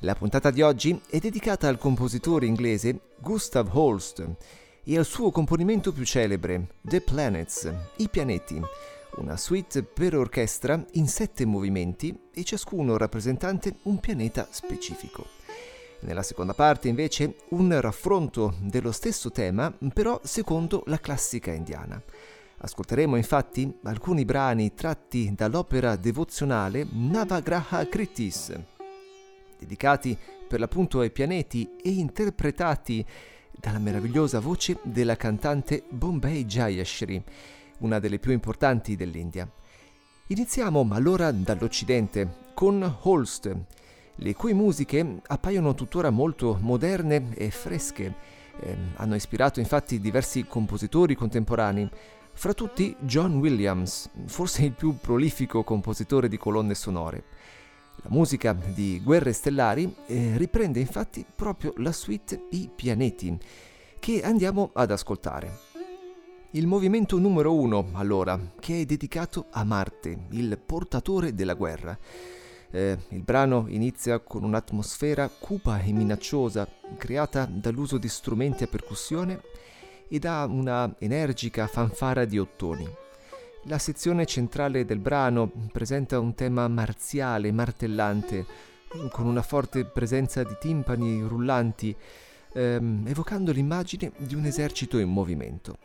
La puntata di oggi è dedicata al compositore inglese Gustav Holst e al suo componimento più celebre, The Planets, i pianeti, una suite per orchestra in sette movimenti e ciascuno rappresentante un pianeta specifico. Nella seconda parte invece un raffronto dello stesso tema, però secondo la classica indiana. Ascolteremo infatti alcuni brani tratti dall'opera devozionale Navagraha Kritis, dedicati per l'appunto ai pianeti e interpretati dalla meravigliosa voce della cantante Bombay Jayashri, una delle più importanti dell'India. Iniziamo allora dall'Occidente con Holst, le cui musiche appaiono tuttora molto moderne e fresche. Eh, hanno ispirato infatti diversi compositori contemporanei, fra tutti John Williams, forse il più prolifico compositore di colonne sonore. La musica di Guerre Stellari eh, riprende infatti proprio la suite I pianeti, che andiamo ad ascoltare. Il movimento numero uno, allora, che è dedicato a Marte, il portatore della guerra. Eh, il brano inizia con un'atmosfera cupa e minacciosa, creata dall'uso di strumenti a percussione e da una energica fanfara di ottoni. La sezione centrale del brano presenta un tema marziale, martellante, con una forte presenza di timpani rullanti, ehm, evocando l'immagine di un esercito in movimento.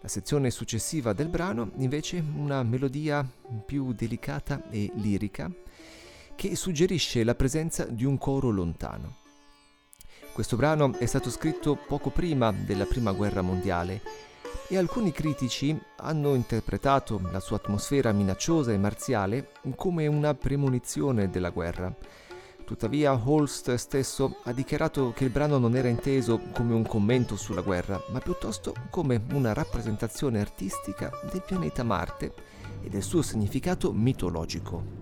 La sezione successiva del brano, invece, una melodia più delicata e lirica, che suggerisce la presenza di un coro lontano. Questo brano è stato scritto poco prima della Prima Guerra Mondiale e alcuni critici hanno interpretato la sua atmosfera minacciosa e marziale come una premonizione della guerra. Tuttavia Holst stesso ha dichiarato che il brano non era inteso come un commento sulla guerra, ma piuttosto come una rappresentazione artistica del pianeta Marte e del suo significato mitologico.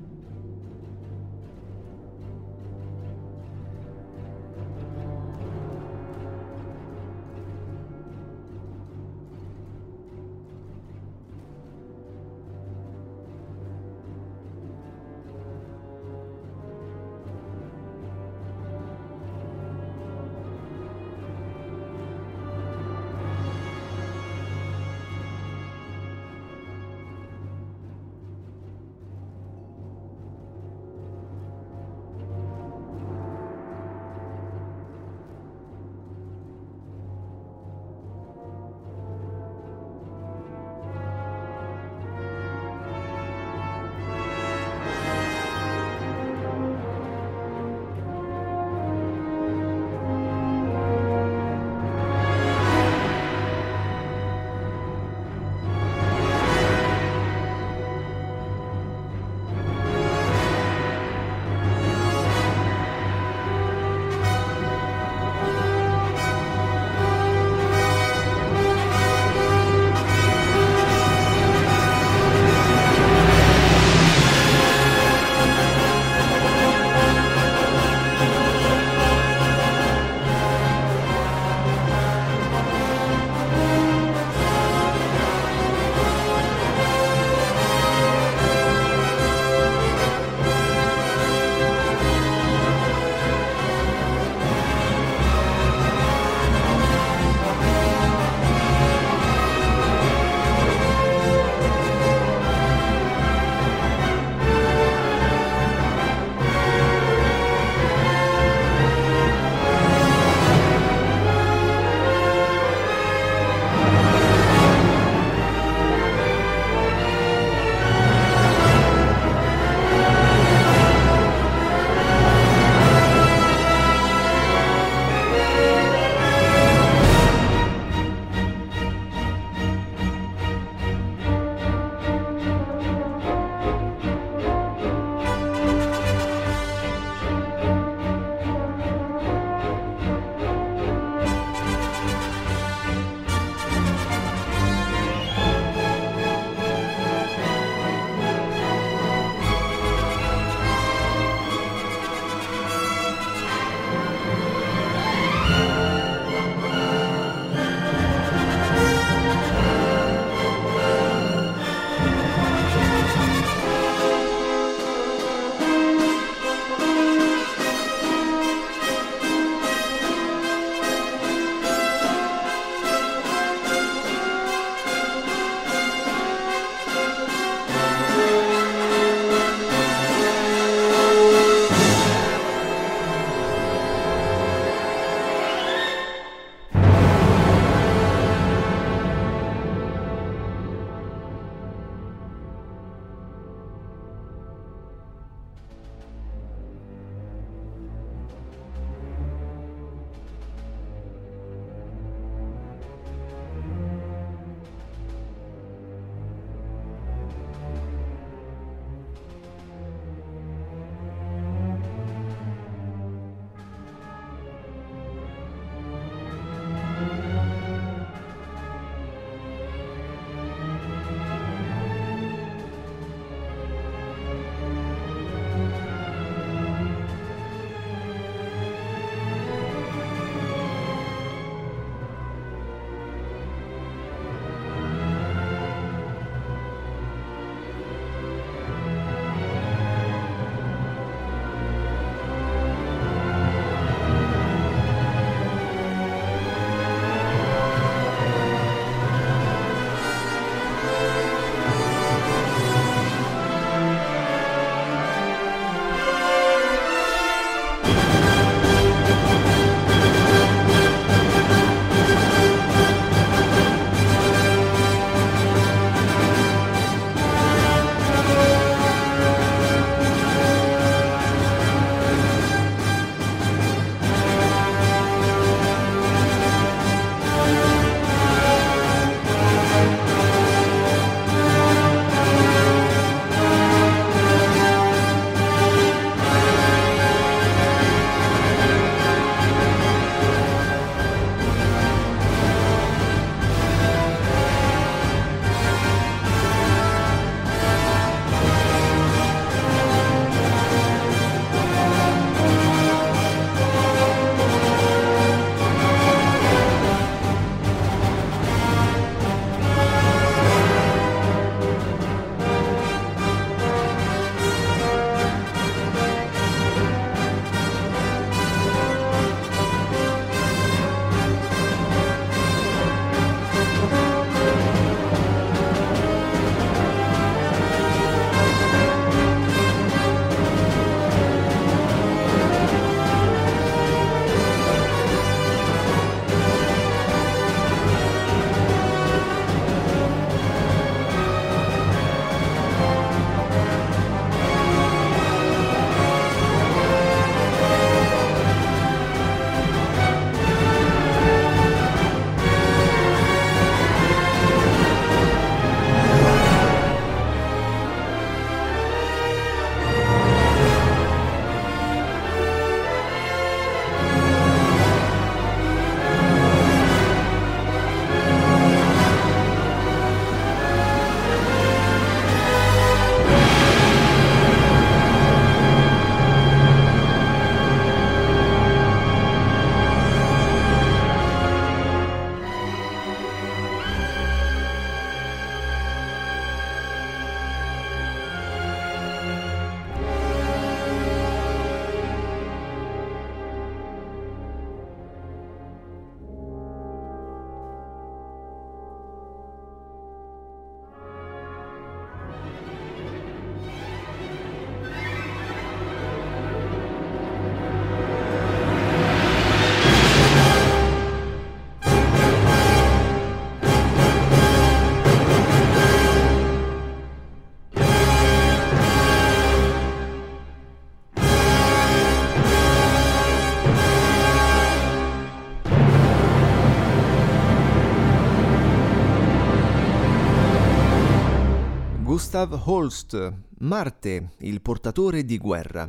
Gustav Holst, Marte, il portatore di guerra.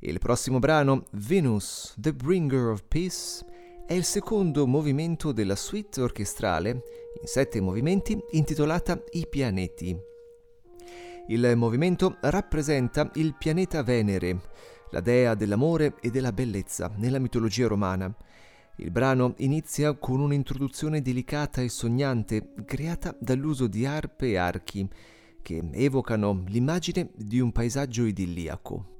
Il prossimo brano, Venus, The Bringer of Peace, è il secondo movimento della suite orchestrale, in sette movimenti, intitolata I pianeti. Il movimento rappresenta il pianeta Venere, la dea dell'amore e della bellezza nella mitologia romana. Il brano inizia con un'introduzione delicata e sognante creata dall'uso di arpe e archi che evocano l'immagine di un paesaggio idilliaco.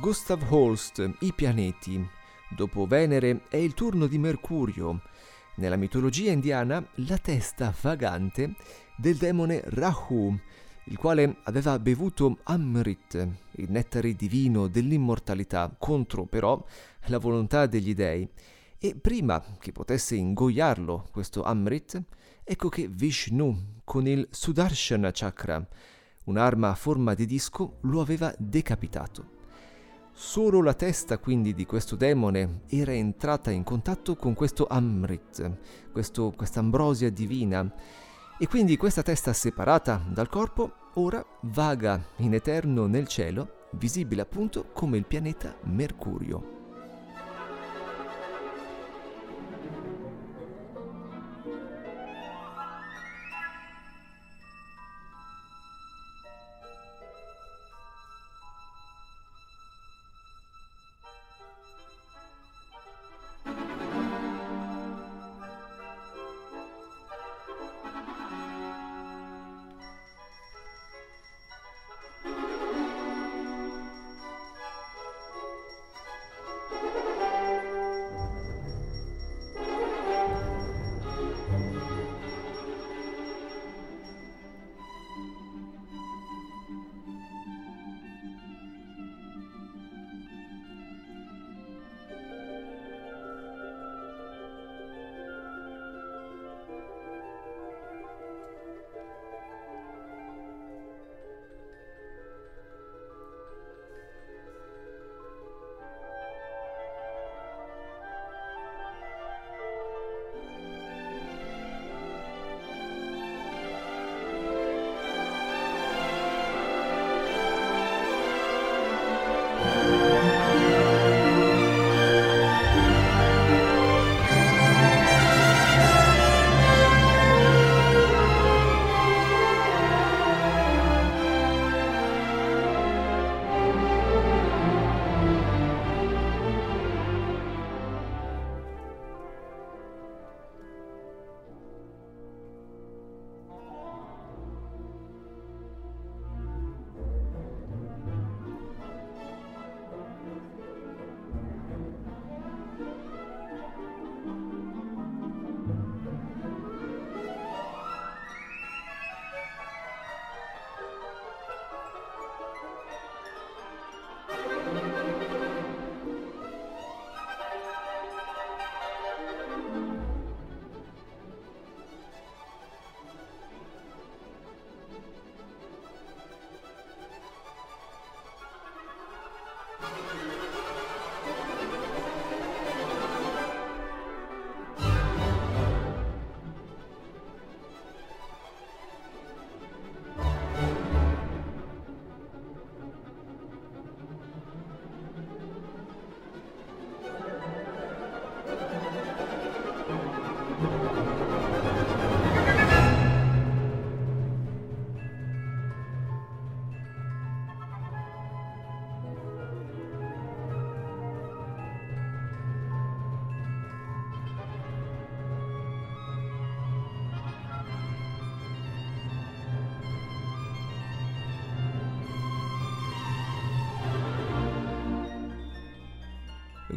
Gustav Holst, I pianeti. Dopo Venere è il turno di Mercurio. Nella mitologia indiana, la testa vagante del demone Rahu, il quale aveva bevuto Amrit, il nettare divino dell'immortalità, contro però la volontà degli dei. E prima che potesse ingoiarlo questo Amrit, ecco che Vishnu, con il Sudarshana Chakra, un'arma a forma di disco, lo aveva decapitato. Solo la testa quindi di questo demone era entrata in contatto con questo Amrit, questa ambrosia divina, e quindi questa testa separata dal corpo ora vaga in eterno nel cielo, visibile appunto come il pianeta Mercurio.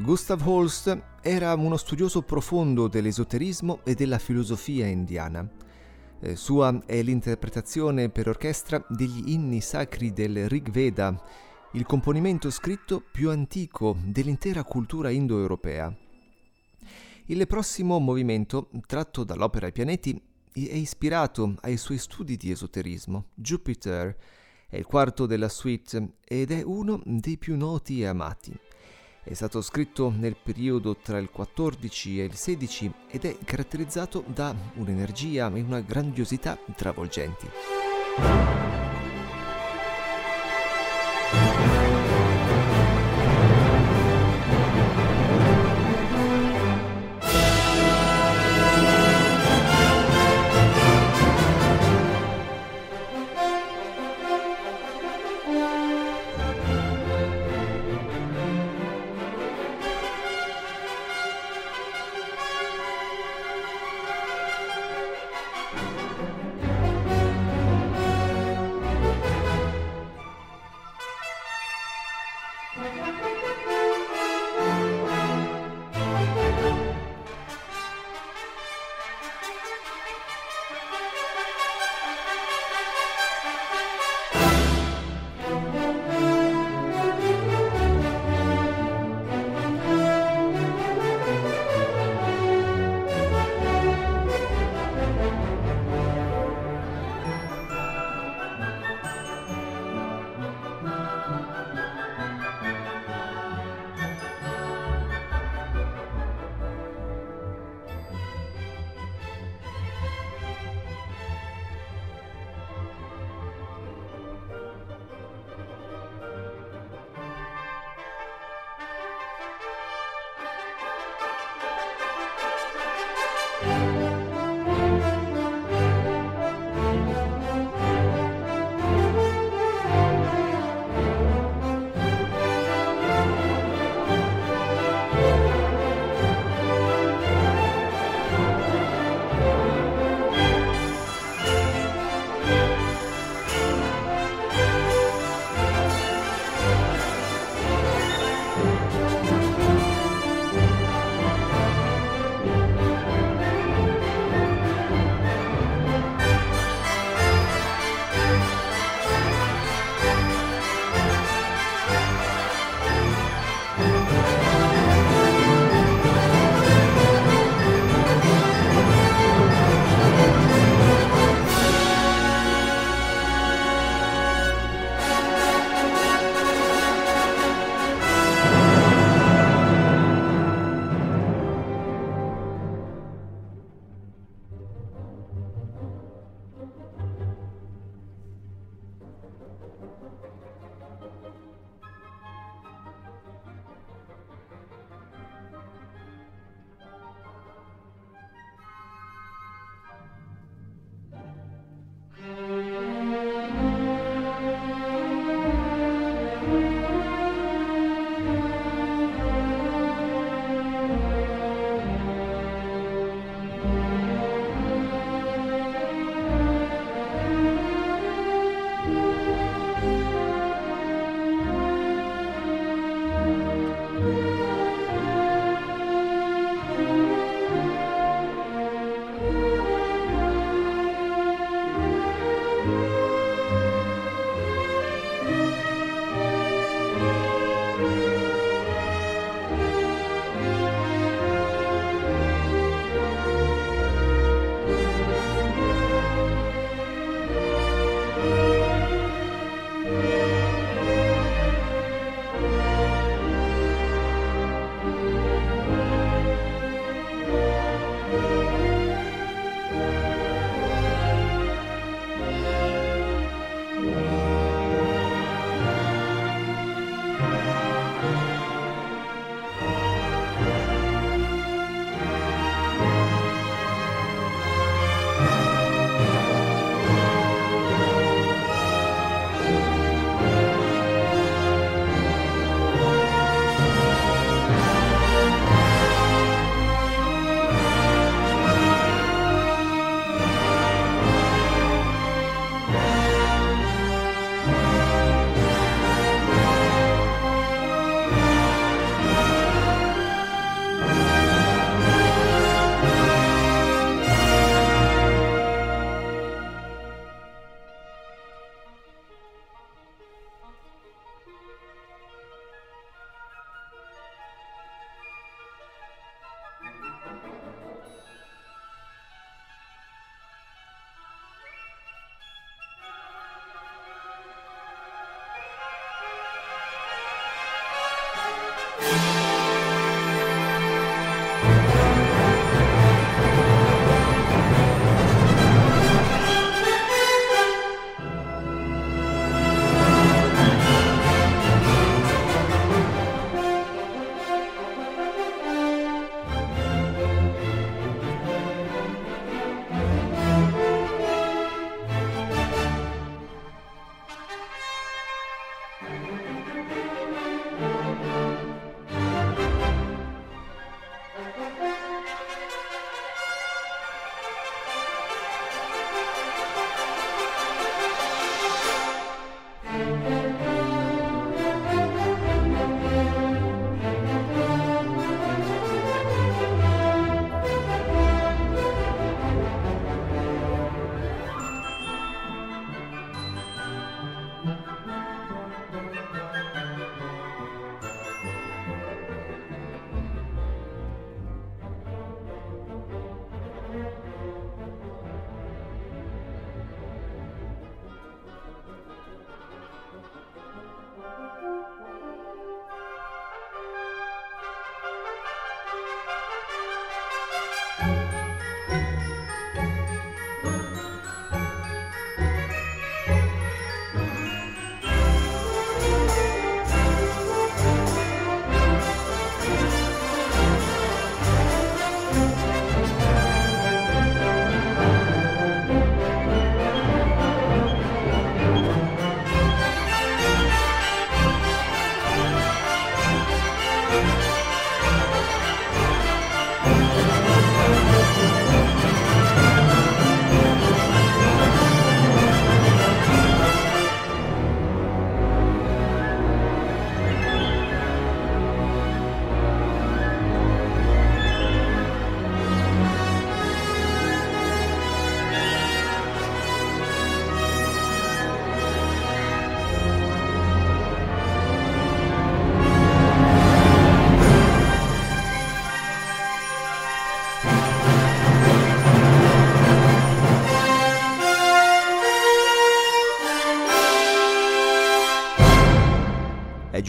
Gustav Holst era uno studioso profondo dell'esoterismo e della filosofia indiana. Eh, sua è l'interpretazione per orchestra degli inni sacri del Rig Veda, il componimento scritto più antico dell'intera cultura indoeuropea. Il prossimo movimento, tratto dall'opera I pianeti, è ispirato ai suoi studi di esoterismo. Jupiter è il quarto della suite ed è uno dei più noti e amati. È stato scritto nel periodo tra il 14 e il 16 ed è caratterizzato da un'energia e una grandiosità travolgenti.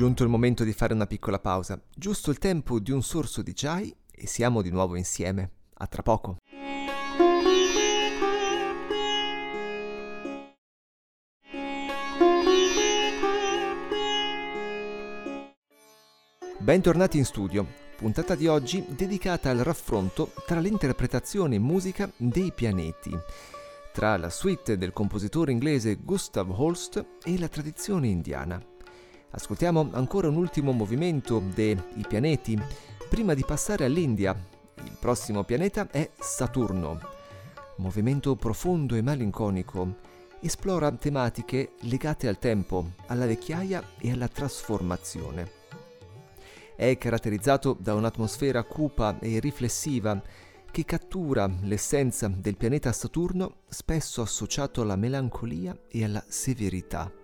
Giunto il momento di fare una piccola pausa, giusto il tempo di un sorso di chai e siamo di nuovo insieme. A tra poco. Bentornati in studio. Puntata di oggi dedicata al raffronto tra l'interpretazione e musica dei pianeti, tra la suite del compositore inglese Gustav Holst e la tradizione indiana. Ascoltiamo ancora un ultimo movimento dei pianeti prima di passare all'India. Il prossimo pianeta è Saturno. Movimento profondo e malinconico. Esplora tematiche legate al tempo, alla vecchiaia e alla trasformazione. È caratterizzato da un'atmosfera cupa e riflessiva che cattura l'essenza del pianeta Saturno, spesso associato alla melancolia e alla severità.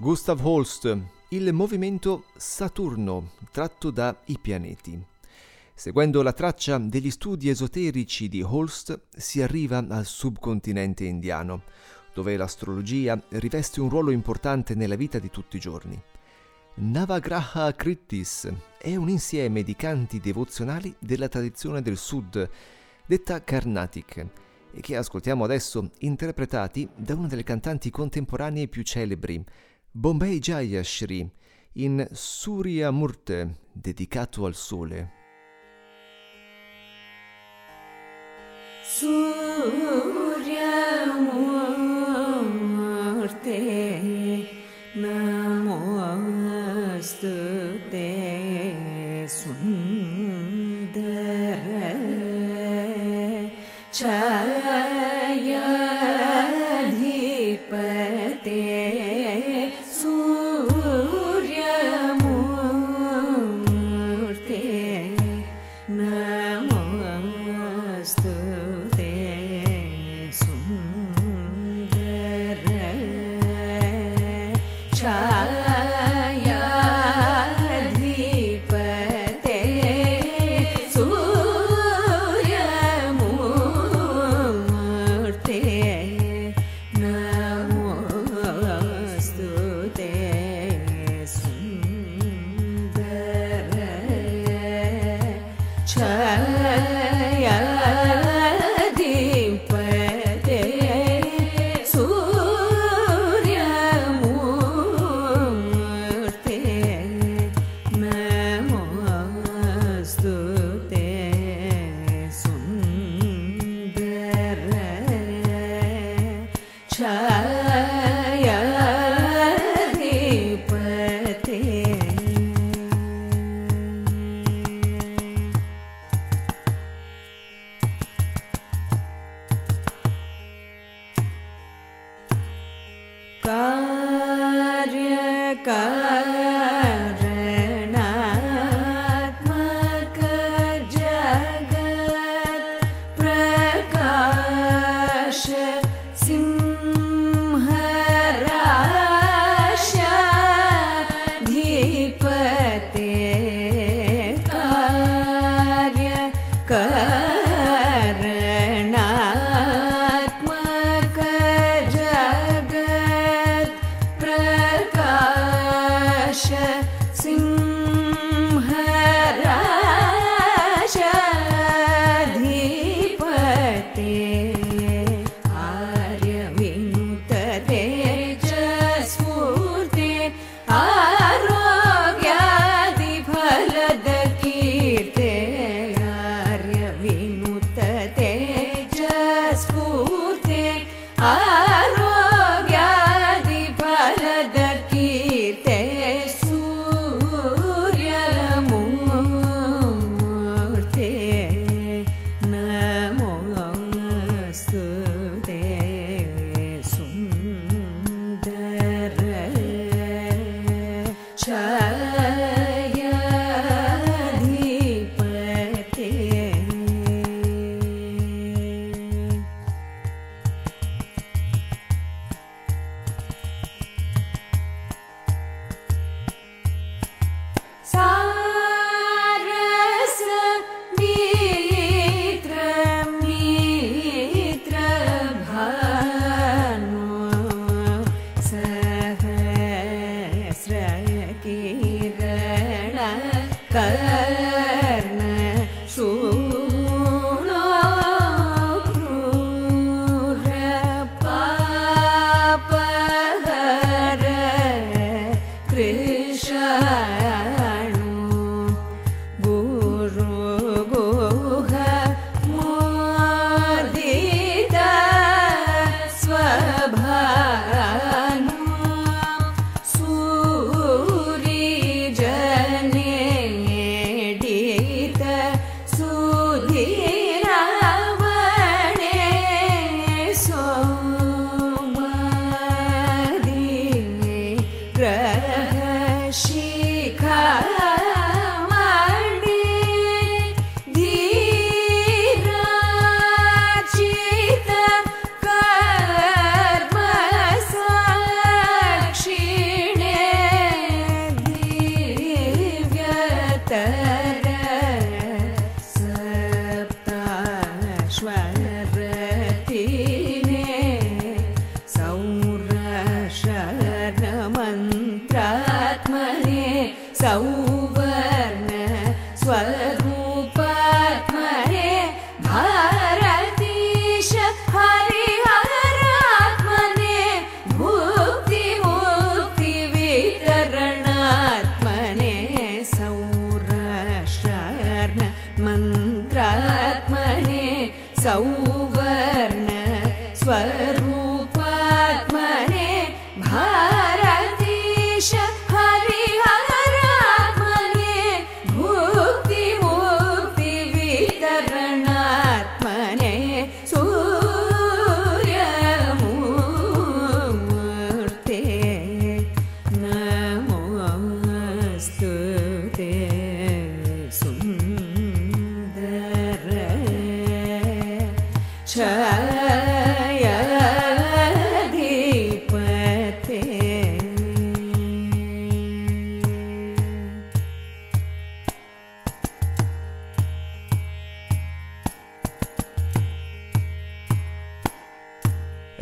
Gustav Holst, il movimento Saturno, tratto da I pianeti. Seguendo la traccia degli studi esoterici di Holst, si arriva al subcontinente indiano, dove l'astrologia riveste un ruolo importante nella vita di tutti i giorni. Navagraha Krittis è un insieme di canti devozionali della tradizione del sud, detta Carnatic, e che ascoltiamo adesso interpretati da una delle cantanti contemporanee più celebri, Bombay Jayashri in Surya Murte, dedicato al sole. Surya Murte Namostute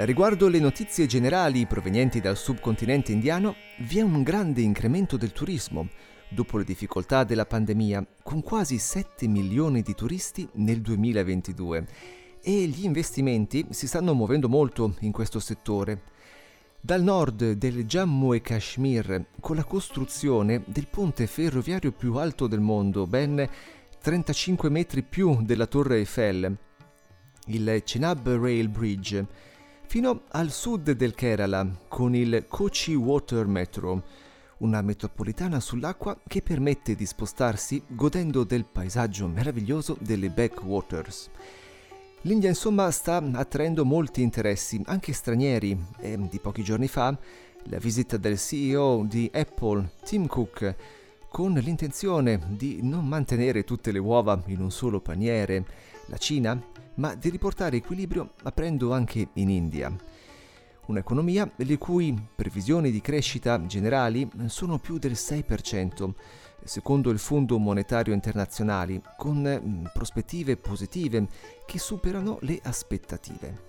Riguardo le notizie generali provenienti dal subcontinente indiano, vi è un grande incremento del turismo. Dopo le difficoltà della pandemia, con quasi 7 milioni di turisti nel 2022 e gli investimenti si stanno muovendo molto in questo settore. Dal nord del Jammu e Kashmir, con la costruzione del ponte ferroviario più alto del mondo, ben 35 metri più della Torre Eiffel, il Chenab Rail Bridge, fino al sud del Kerala con il Kochi Water Metro, una metropolitana sull'acqua che permette di spostarsi godendo del paesaggio meraviglioso delle backwaters. L'India insomma sta attraendo molti interessi, anche stranieri, e di pochi giorni fa la visita del CEO di Apple, Tim Cook, con l'intenzione di non mantenere tutte le uova in un solo paniere, la Cina, ma di riportare equilibrio aprendo anche in India. Un'economia le cui previsioni di crescita generali sono più del 6%, secondo il Fondo Monetario Internazionale, con mm, prospettive positive che superano le aspettative.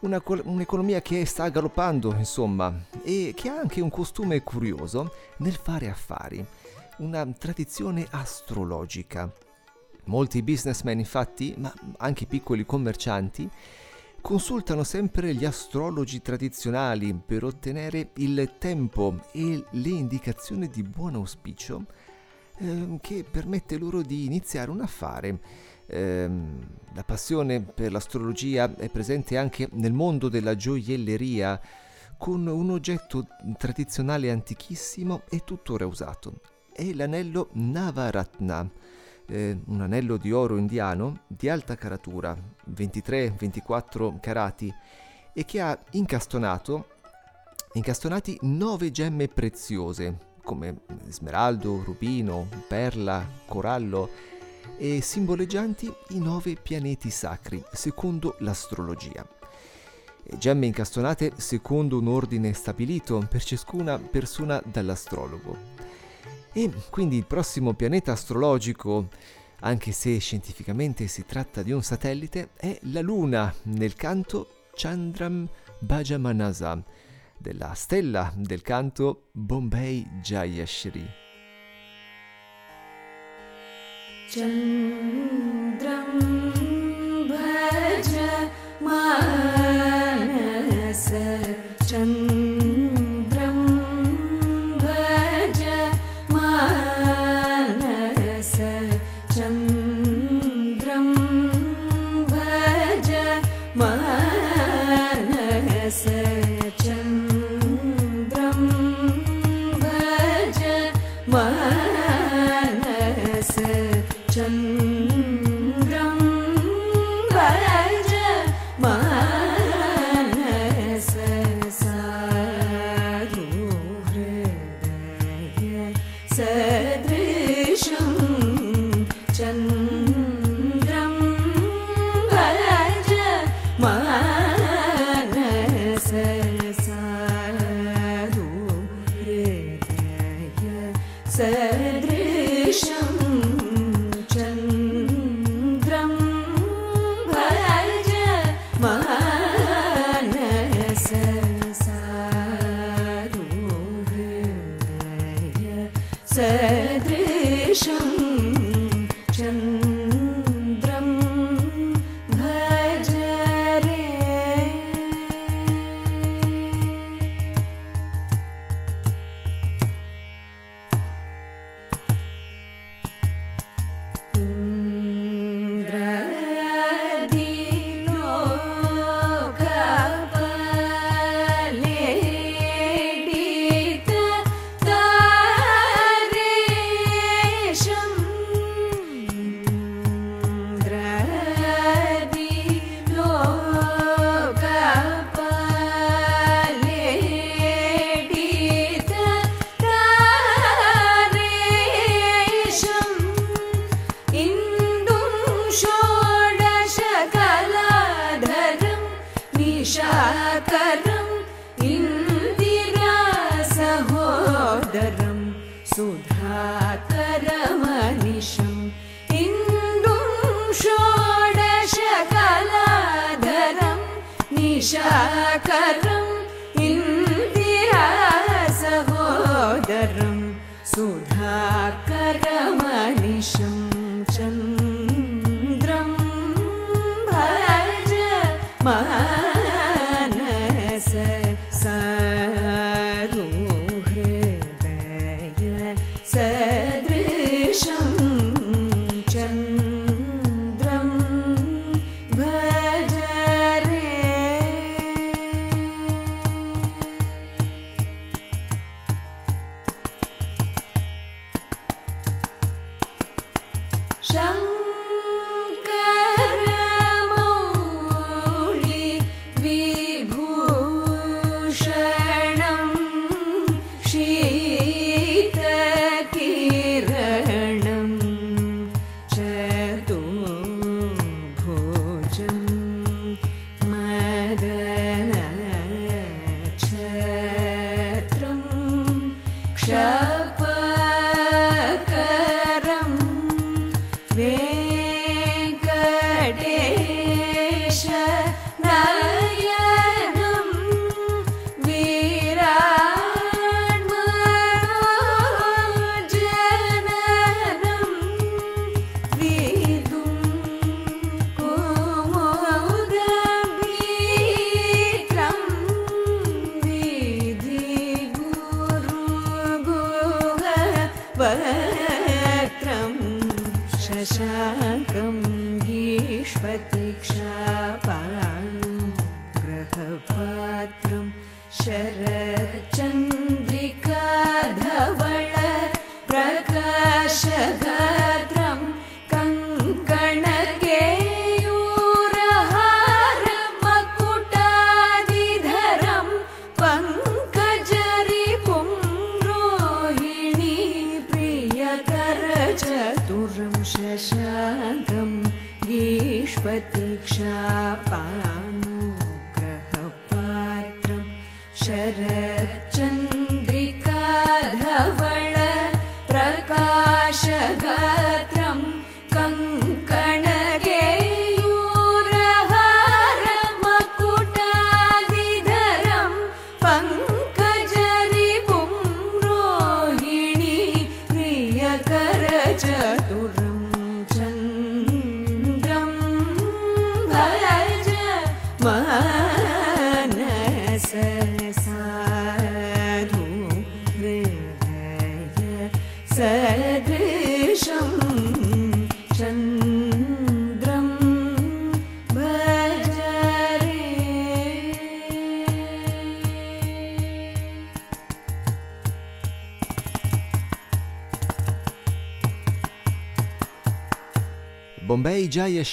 Una un'economia che sta galoppando, insomma, e che ha anche un costume curioso nel fare affari, una tradizione astrologica. Molti businessmen infatti, ma anche piccoli commercianti, consultano sempre gli astrologi tradizionali per ottenere il tempo e le indicazioni di buon auspicio ehm, che permette loro di iniziare un affare. Ehm, la passione per l'astrologia è presente anche nel mondo della gioielleria, con un oggetto tradizionale antichissimo e tuttora usato. È l'anello Navaratna, eh, un anello di oro indiano di alta caratura, 23-24 carati, e che ha incastonato, incastonati nove gemme preziose, come smeraldo, rubino, perla, corallo, e simboleggianti i nove pianeti sacri, secondo l'astrologia. E Gemme incastonate secondo un ordine stabilito per ciascuna persona dall'astrologo. E quindi il prossimo pianeta astrologico, anche se scientificamente si tratta di un satellite, è la Luna, nel canto Chandram Bajamanasa, della stella del canto Bombay Jayashri. Chandram Bajamanasa Chandram said.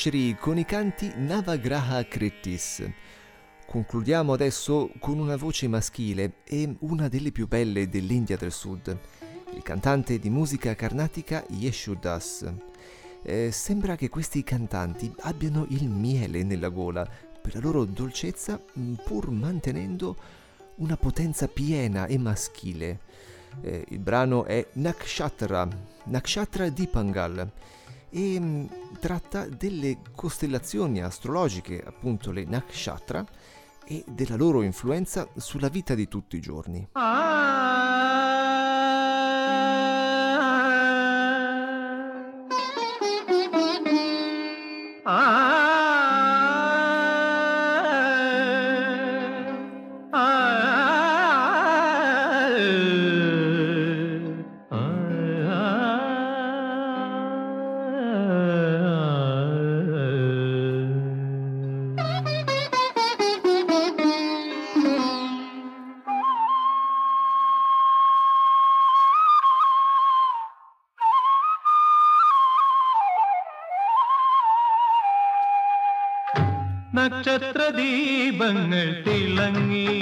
Shri con i canti Navagraha Krittis. Concludiamo adesso con una voce maschile e una delle più belle dell'India del Sud, il cantante di musica carnatica Yeshudas. Eh, sembra che questi cantanti abbiano il miele nella gola per la loro dolcezza, mh, pur mantenendo una potenza piena e maschile. Eh, il brano è Nakshatra, Nakshatra di Pangal e tratta delle costellazioni astrologiche, appunto le nakshatra, e della loro influenza sulla vita di tutti i giorni. Ah! നക്ഷത്ര ദീപങ്ങൾ തിളങ്ങി.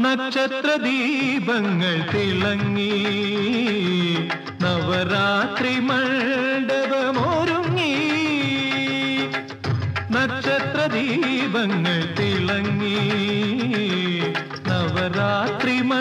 നക്ഷത്ര ദീപങ്ങൾ തിളങ്ങി. നവരാത്രി മണ്ഡപമൊരുങ്ങി. നക്ഷത്രദീപങ്ങൾ തിളങ്ങി. നവരാത്രി മ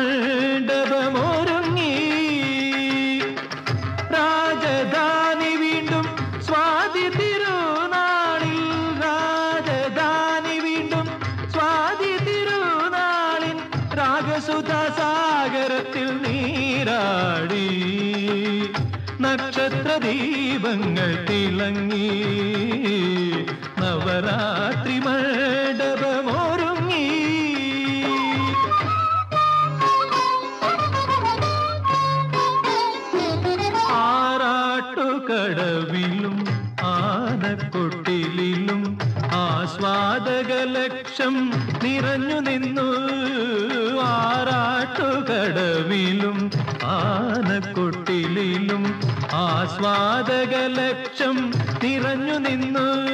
ആസ്വാദക ലക്ഷം നിറഞ്ഞു നിന്നു.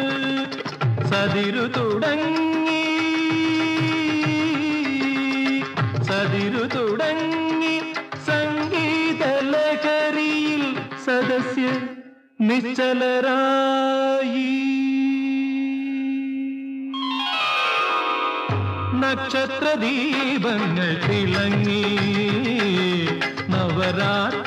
സതിരു തുടങ്ങി. സതിരു തുടങ്ങി. സംഗീത ലഹരിയിൽ സദസ്യ നിശ്ചലരായി. നക്ഷത്ര ദീപങ്ങൾ തിളങ്ങി. നവരാത്രി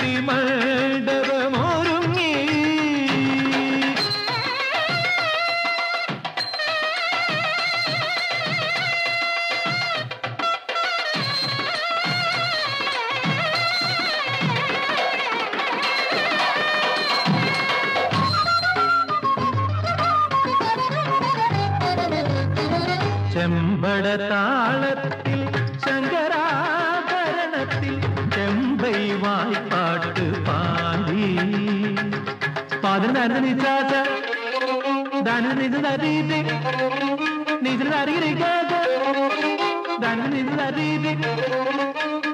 பட தாளத்தில் சங்கராபரணத்தில் செம்பை வாய்ப்பாட்டு பாடி பாதன நிசாச தன நிசதீதி நிசல அறிகிறீகாத தன நிசதீதி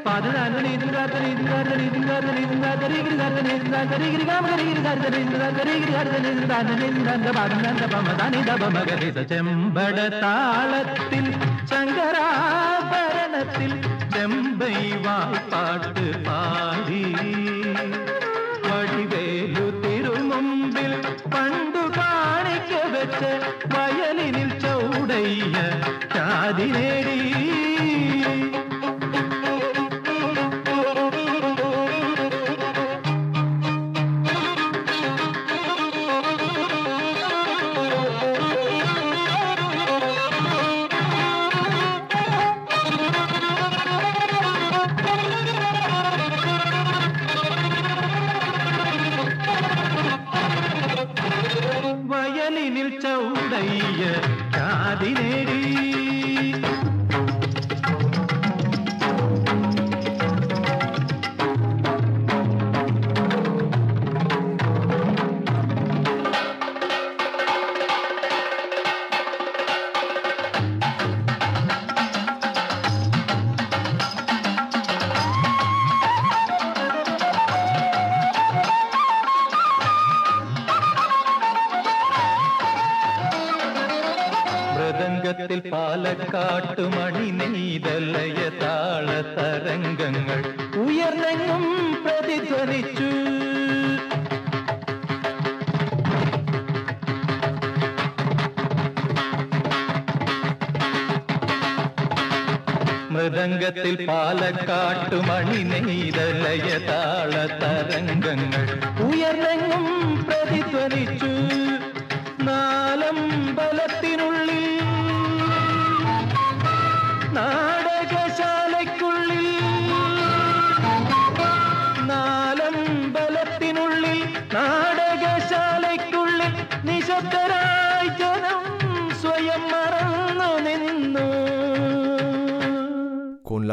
பாதன நிதிராத நிதிராத நிதிராத நிதிராத கரிகிரிகாத நிதிராத கரிகிரிகாம கரிகிரிகாத நிதிராத கரிகிரிகாத நிதிராத நிதிராத பாதன பமதானி தபமகரிச செம்பட தாளத்தில் சங்கராபரணத்தில் செம்பை வாய்ப்பாட்டு பாடி. പാലക്കാട്ടു മണി നെയ്തലയ താള തരംഗങ്ങൾ. ഉയർന്നെങ്ങും പ്രതിധ്വനിച്ചു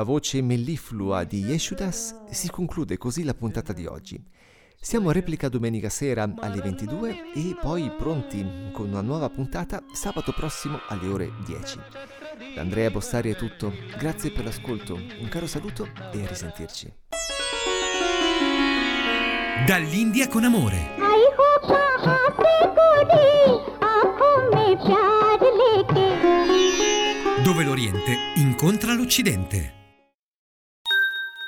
la voce melliflua di Yeshudas si conclude così la puntata di oggi. Siamo a replica domenica sera alle 22 e poi pronti con una nuova puntata sabato prossimo alle ore 10. Da Andrea Bossari è tutto, grazie per l'ascolto, un caro saluto e a risentirci. Dall'India con amore. Dove l'Oriente incontra l'Occidente.